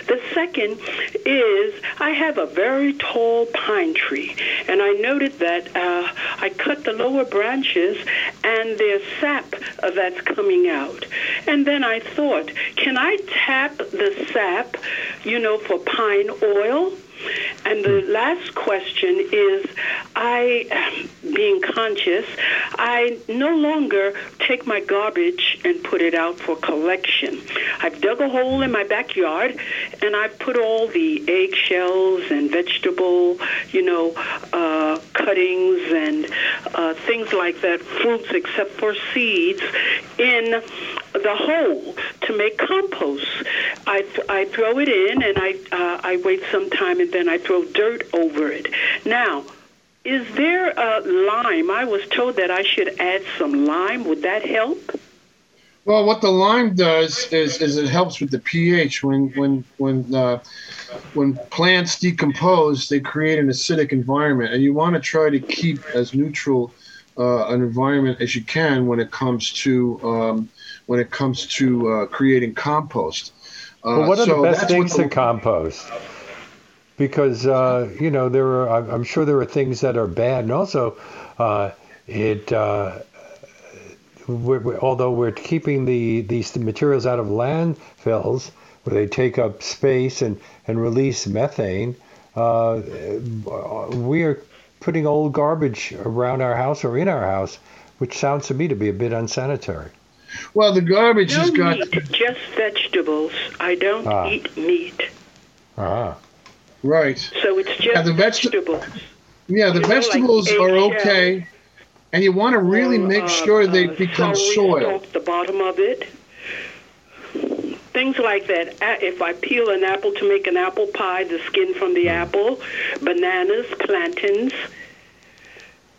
The second is I have a very tall pine tree, and I noted that uh, I cut the lower branches and there's sap uh, that's coming out. And then I thought, can I tap the sap, you know, for pine oil? And the last question is I, being conscious, I no longer take my garbage and put it out for collection. I've dug a hole in my backyard and I've put all the eggshells and vegetable, you know, uh, cuttings and uh, things like that, fruits except for seeds, in the hole to make compost. I, I throw it in and I, uh, I wait some time and then I throw dirt over it. Now, is there a lime? I was told that I should add some lime. Would that help? Well, what the lime does is, is it helps with the pH. When when when uh, when plants decompose, they create an acidic environment, and you want to try to keep as neutral uh, an environment as you can when it comes to um, when it comes to uh, creating compost. Uh, well, what are so the best things to compost? Because uh, you know there are, I'm sure there are things that are bad, and also uh, it uh, we're, we're, although we're keeping the these materials out of landfills where they take up space and, and release methane, uh, we are putting old garbage around our house or in our house, which sounds to me to be a bit unsanitary. Well, the garbage No has got. meat, just vegetables. I don't Ah. eat meat, Ah. Right. so it's just Yeah, the veg- vegetables. Yeah, the You know, like vegetables are okay. And you want to really or, make uh, sure they uh, become celery soil. stalk, the bottom of it. Things like that. If I peel an apple to make an apple pie, the skin from Hmm. the apple, bananas, plantains,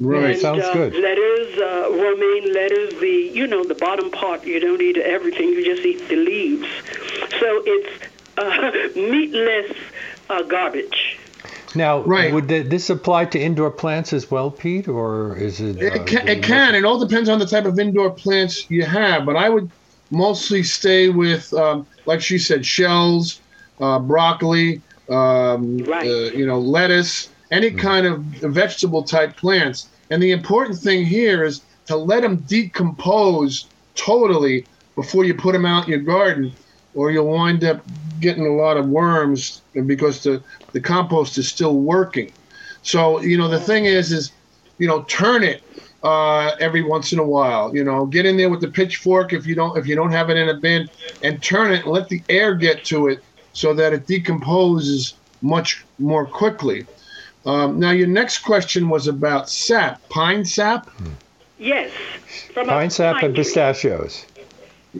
Right. and Sounds uh, good. lettuce, uh, romaine lettuce, the you know the bottom part. You don't eat everything. You just eat the leaves. So it's uh, meatless uh, garbage. Now, Right. would th- this apply to indoor plants as well, Pete, or is it? uh, It can, it can. It all depends on the type of indoor plants you have. But I would mostly stay with, um, like she said, shells, uh, broccoli, um, Right. uh, you know, lettuce, any kind of vegetable type plants. And the important thing here is to let them decompose totally before you put them out in your garden, or you'll wind up getting a lot of worms because the, the compost is still working. So, you know, the thing is, is, you know, turn it uh, every once in a while. You know, get in there with the pitchfork if you don't if you don't have it in a bin, and turn it and let the air get to it so that it decomposes much more quickly. Um, now, your next question was about sap, pine sap. Yes, from a Pine sap and tree. pistachios.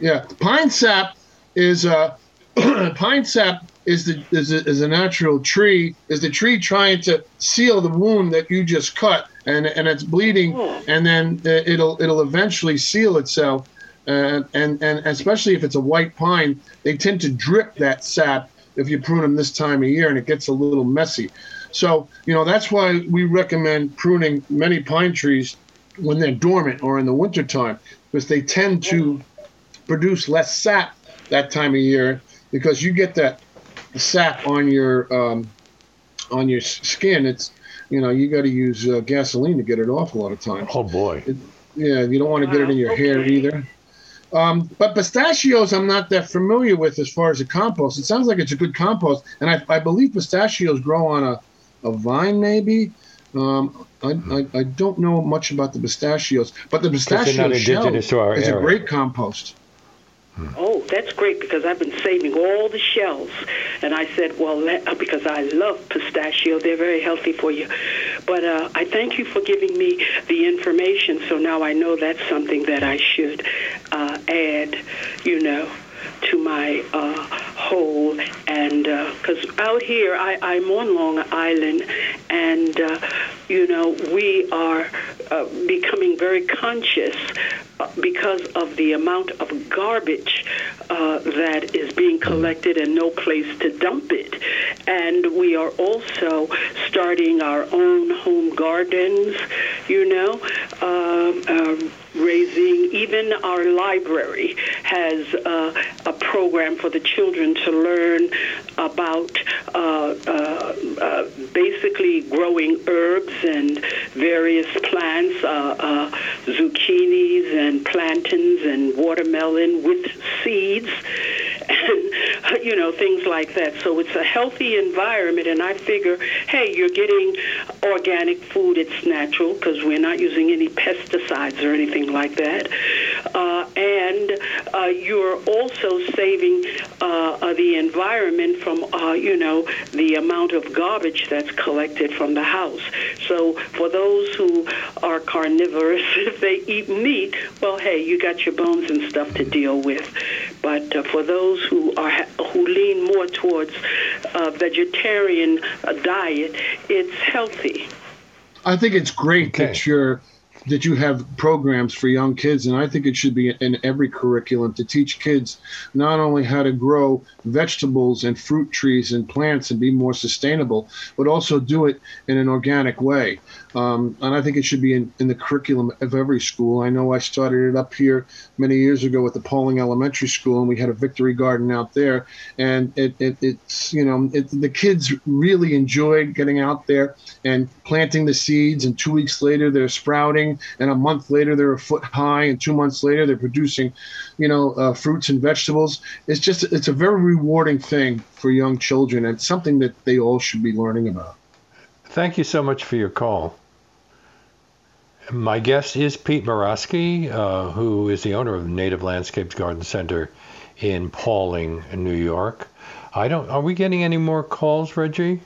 Yeah, pine sap is uh, pine sap is the is a, is a natural tree. Is the tree trying to seal the wound that you just cut, and and it's bleeding, Oh. and then uh, it'll it'll eventually seal itself. And and and especially if it's a white pine, they tend to drip that sap if you prune them this time of year, and it gets a little messy. So you know that's why we recommend pruning many pine trees when they're dormant or in the wintertime, because they tend to produce less sap that time of year because you get that sap on your um, on your skin. It's you know you got to use uh, gasoline to get it off a lot of times. Oh boy. Yeah, you don't want to get it in your Wow, hair either. Um, but pistachios, I'm not that familiar with as far as a compost. It sounds like it's a good compost, and I, I believe pistachios grow on a, a vine, maybe. Um, I, I, I don't know much about the pistachios, but the they're pistachio shell indigenous to is a great compost. Oh, that's great because I've been saving all the shells. And I said, well, let, uh, because I love pistachio, they're very healthy for you. But uh, I thank you for giving me the information. So now I know that's something that I should uh, add, you know, to my uh, whole. And because out here, I, I'm on Long Island, and, uh, you know, we are uh, becoming very conscious uh, because of the amount of garbage uh, that is being collected and no place to dump it. And we are also starting our own home gardens, you know, um um raising, even our library has uh, a program for the children to learn about uh, uh, uh, basically growing herbs and various plants, zucchinis and plantains and watermelon with seeds you know things like that. So it's a healthy environment and i figure hey you're getting organic food it's natural because we're not using any pesticides or anything like that. Uh, and uh, you're also saving uh, uh, the environment from uh, you know the amount of garbage that's collected from the house. So for those who are carnivorous if they eat meat well hey you got your bones and stuff to deal with. But uh, for those who are who lean more towards a vegetarian uh, diet, it's healthy. I think it's great Okay. that you're that you have programs for young kids, and I think it should be in every curriculum to teach kids not only how to grow vegetables and fruit trees and plants and be more sustainable, but also do it in an organic way. Um, and I think it should be in, in the curriculum of every school. I know I started it up here many years ago at the Pawling Elementary School, and we had a victory garden out there. And it, it it's you know it, the kids really enjoyed getting out there and planting the seeds, and two weeks later they're sprouting and a month later they're a foot high, and two months later they're producing, you know, uh, fruits and vegetables. It's just it's a very rewarding thing for young children, and something that they all should be learning about. Thank you so much for your call. My guest is Pete Morosky, uh, who is the owner of Native Landscapes Garden Center in Pawling, New York. I don't. Are we getting any more calls, Reggie?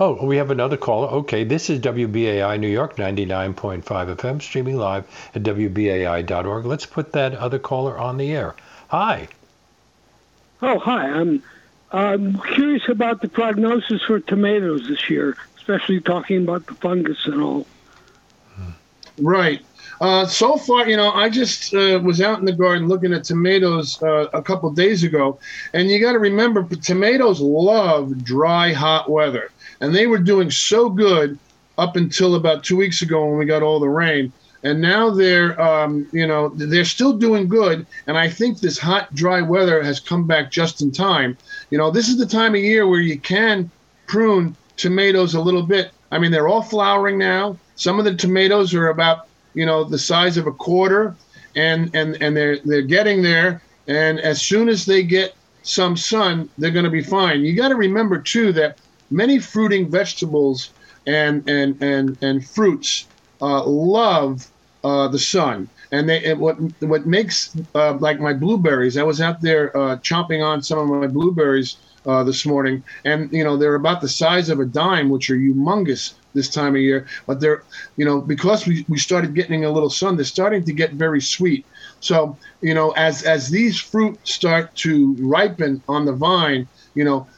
Oh, we have another caller. Okay, this is WBAI New York 99.5 FM, streaming live at WBAI.org. Let's put that other caller on the air. Hi. Oh, hi. I'm, I'm curious about the prognosis for tomatoes this year, especially talking about the fungus and all. Right. Uh, so far, you know, I just uh, was out in the garden looking at tomatoes uh, a couple days ago, and you got to remember, tomatoes love dry, hot weather and they were doing so good up until about two weeks ago when we got all the rain. And now they're, um, you know, they're still doing good. And I think this hot, dry weather has come back just in time. You know, this is the time of year where you can prune tomatoes a little bit. I mean, they're all flowering now. Some of the tomatoes are about, you know, the size of a quarter, and and and they're they're getting there. And as soon as they get some sun, they're going to be fine. You got to remember too that many fruiting vegetables and and and and fruits uh, love uh, the sun. And they and what what makes uh, like my blueberries. I was out there uh, chomping on some of my blueberries uh, this morning, and you know they're about the size of a dime, which are humongous this time of year. But they're you know because we, we started getting a little sun, they're starting to get very sweet. So you know as as these fruit start to ripen on the vine, you know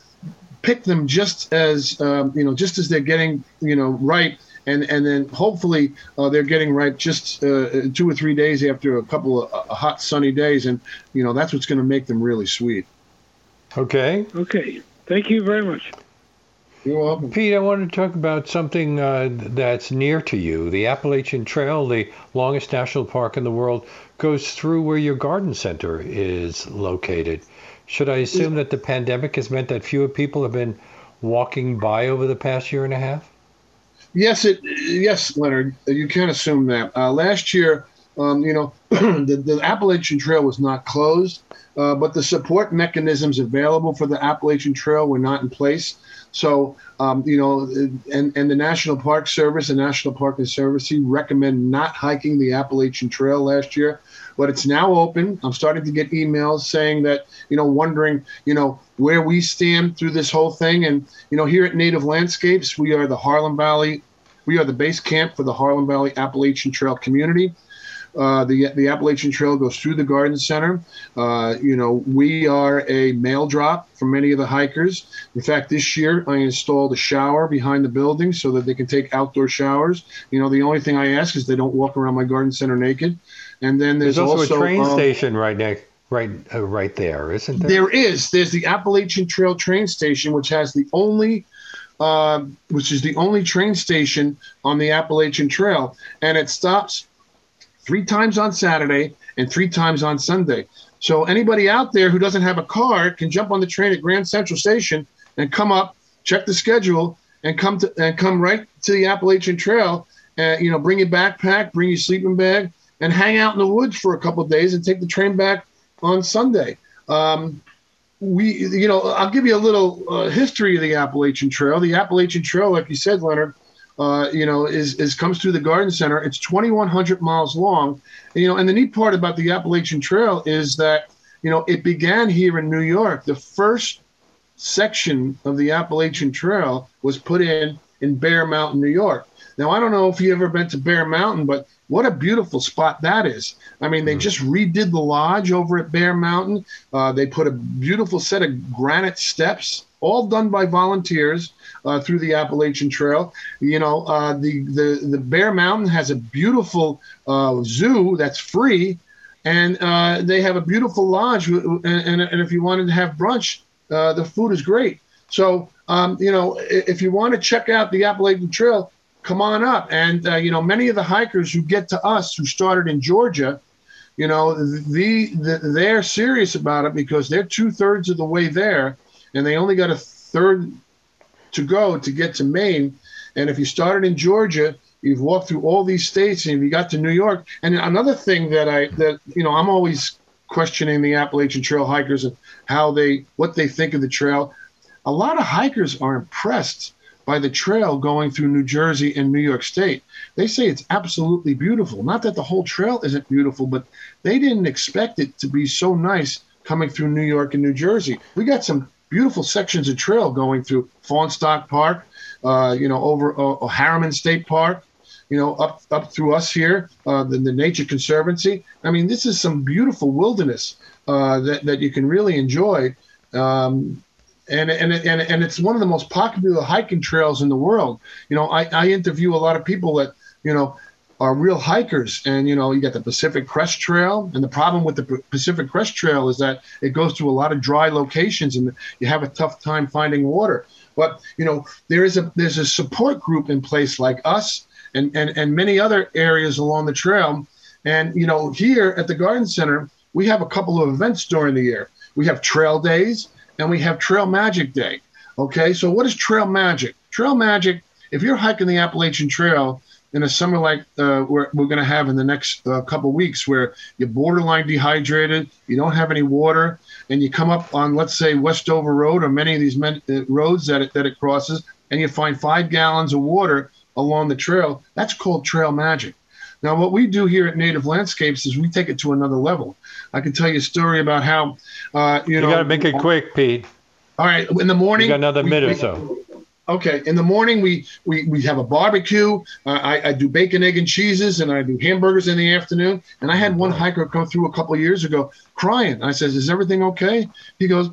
pick them just as um, you know, just as they're getting you know ripe, and and then hopefully uh, they're getting ripe just uh, two or three days after a couple of uh, hot sunny days, and you know that's what's going to make them really sweet. Okay. Okay. Thank you very much. You're welcome. Pete, I want to talk about something uh, that's near to you. The Appalachian Trail, the longest national park in the world, goes through where your garden center is located. Should I assume that the pandemic has meant that fewer people have been walking by over the past year and a half? Yes, it. Yes, Leonard, you can assume that. Uh, last year, um, you know, the, the, Appalachian Trail was not closed, uh, but the support mechanisms available for the Appalachian Trail were not in place. So, um, you know, and, and the National Park Service and National Park Conservancy recommend not hiking the Appalachian Trail last year but it's now open. I'm starting to get emails saying that, you know, wondering, you know, where we stand through this whole thing. And, you know, here at Native Landscapes, we are the Harlem Valley, we are the base camp for the Harlem Valley Appalachian Trail community. Uh, the the Appalachian Trail goes through the garden center. Uh, you know, we are a mail drop for many of the hikers. In fact, this year I installed a shower behind the building so that they can take outdoor showers. You know, the only thing I ask is they don't walk around my garden center naked. And then there's, there's also, also, a train um, station right next, right, uh, right there, isn't there? There is. There's the Appalachian Trail train station, which has the only, uh, which is the only train station on the Appalachian Trail, and it stops three times on Saturday and three times on Sunday. So anybody out there who doesn't have a car can jump on the train at Grand Central Station and come up, check the schedule, and come to and come right to the Appalachian Trail. And you know, bring your backpack, bring your sleeping bag, and hang out in the woods for a couple of days and take the train back on Sunday. Um, we, you know, I'll give you a little uh, history of the Appalachian Trail. The Appalachian Trail, like you said, Leonard, uh, you know, is, is comes through the Garden Center. It's 2,100 miles long. And, you know, and the neat part about the Appalachian Trail is that, you know, it began here in New York. The first section of the Appalachian Trail was put in in Bear Mountain, New York. Now, I don't know if you ever been to Bear Mountain, but what a beautiful spot that is. I mean, they mm. just redid the lodge over at Bear Mountain. Uh, they put a beautiful set of granite steps, all done by volunteers uh, through the Appalachian Trail. You know, uh, the, the, the Bear Mountain has a beautiful uh, zoo that's free, and uh, they have a beautiful lodge. And, and, and, if you wanted to have brunch, uh, the food is great. So, um, you know, if you want to check out the Appalachian Trail, come on up. And, uh, you know, many of the hikers who get to us who started in Georgia, you know, the, the they're serious about it because they're two thirds of the way there and they only got a third to go to get to Maine. And if you started in Georgia, you've walked through all these states and you got to New York. And another thing that I that you know I'm always questioning the Appalachian Trail hikers and how they what they think of the trail. A lot of hikers are impressed by the trail going through New Jersey and New York State. They say it's absolutely beautiful. Not that the whole trail isn't beautiful, but they didn't expect it to be so nice coming through New York and New Jersey. We got some beautiful sections of trail going through Fahnestock Park, uh, you know, over uh, Harriman State Park, you know, up up through us here, uh, the, the Nature Conservancy. I mean, this is some beautiful wilderness uh, that that you can really enjoy. Um, and, and, and, and it's one of the most popular hiking trails in the world. You know, I, I interview a lot of people that, you know, are real hikers. And, you know, you got the Pacific Crest Trail. And the problem with the Pacific Crest Trail is that it goes through a lot of dry locations and you have a tough time finding water. But, you know, there is a there's a support group in place like us and, and, and many other areas along the trail. And, you know, here at the Garden Center, we have a couple of events during the year. We have trail days and we have Trail Magic Day. Okay, so what is Trail Magic? Trail Magic, if you're hiking the Appalachian Trail in a summer like uh, we're, we're going to have in the next uh, couple weeks, where you're borderline dehydrated, you don't have any water, and you come up on, let's say, Westover Road or many of these men, uh, roads that it, that it crosses, and you find five gallons of water along the trail, that's called Trail Magic. Now, what we do here at Native Landscapes is we take it to another level. I can tell you a story about how, uh, you, you know. You got to make it quick, Pete. All right. In the morning. You got another minute or so. Okay. In the morning, we we, we have a barbecue. Uh, I, I do bacon, egg, and cheeses, and I do hamburgers in the afternoon. And I had one hiker come through a couple of years ago crying. I says, "Is everything okay?" He goes,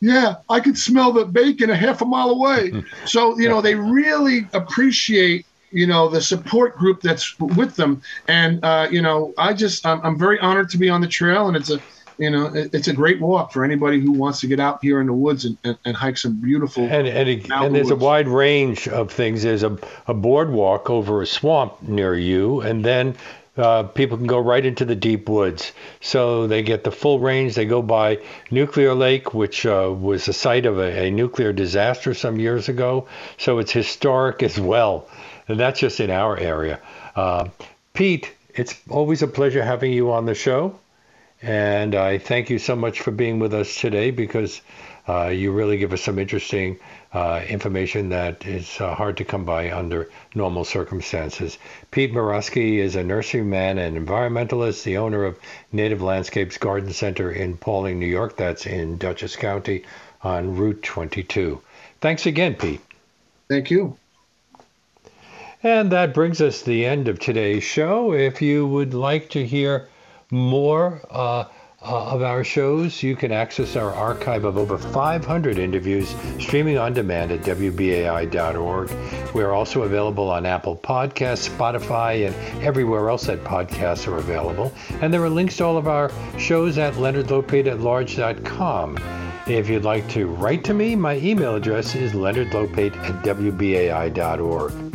"Yeah, I could smell the bacon a half a mile away." so you know, they really appreciate you know the support group that's with them and uh, you know i just I'm, I'm, very honored to be on the trail and it's a you know it's a great walk for anybody who wants to get out here in the woods and, and, and hike some beautiful and and, it, and there's woods. a wide range of things there's a, a boardwalk over a swamp near you and then uh, people can go right into the deep woods. So they get the full range. They go by Nuclear Lake, which uh, was the site of a, a, nuclear disaster some years ago. So it's historic as well and that's just in our area. Uh, Pete, it's always a pleasure having you on the show, and I thank you so much for being with us today because uh, you really give us some interesting uh, information that is uh, hard to come by under normal circumstances. Pete Morosky is a nurseryman and environmentalist, the owner of Native Landscapes Garden Center in Pawling, New York. That's in Dutchess County on Route 22. Thanks again, Pete. Thank you. And that brings us to the end of today's show. If you would like to hear more uh, uh, of our shows, you can access our archive of over 500 interviews streaming on demand at WBAI.org. We're also available on Apple Podcasts, Spotify, and everywhere else that podcasts are available. And there are links to all of our shows at leonardlopate@large.com. If you'd like to write to me, my email address is leonardlopate at WBAI.org.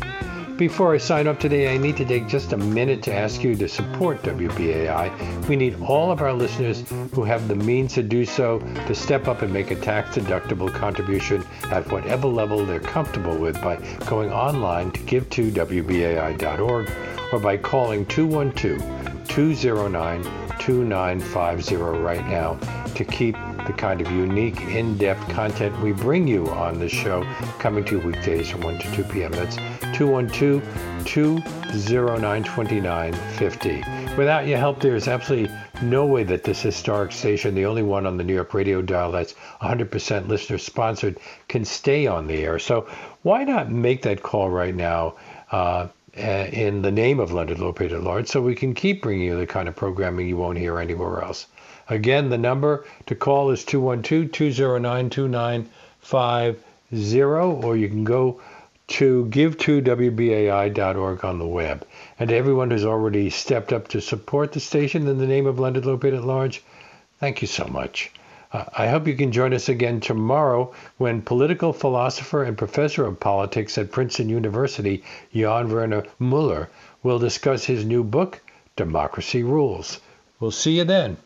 Before I sign up today, I need to take just a minute to ask you to support WBAI. We need all of our listeners who have the means to do so to step up and make a tax deductible contribution at whatever level they're comfortable with by going online to give2wbai.org or by calling 212 209 2950 right now to keep the kind of unique, in-depth content we bring you on this show coming to you weekdays from 1 to 2 p.m. That's 212-209-2950. Without your help, there's absolutely no way that this historic station, the only one on the New York radio dial that's 100% listener sponsored, can stay on the air. So why not make that call right now? Uh, in the name of Leonard Lopate at Large, so we can keep bringing you the kind of programming you won't hear anywhere else. Again, the number to call is 212 209 2950, or you can go to give2wbai.org on the web. And to everyone who's already stepped up to support the station in the name of Leonard Lopate at Large, thank you so much. Uh, I hope you can join us again tomorrow when political philosopher and professor of politics at Princeton University, Jan Werner Muller, will discuss his new book, Democracy Rules. We'll see you then.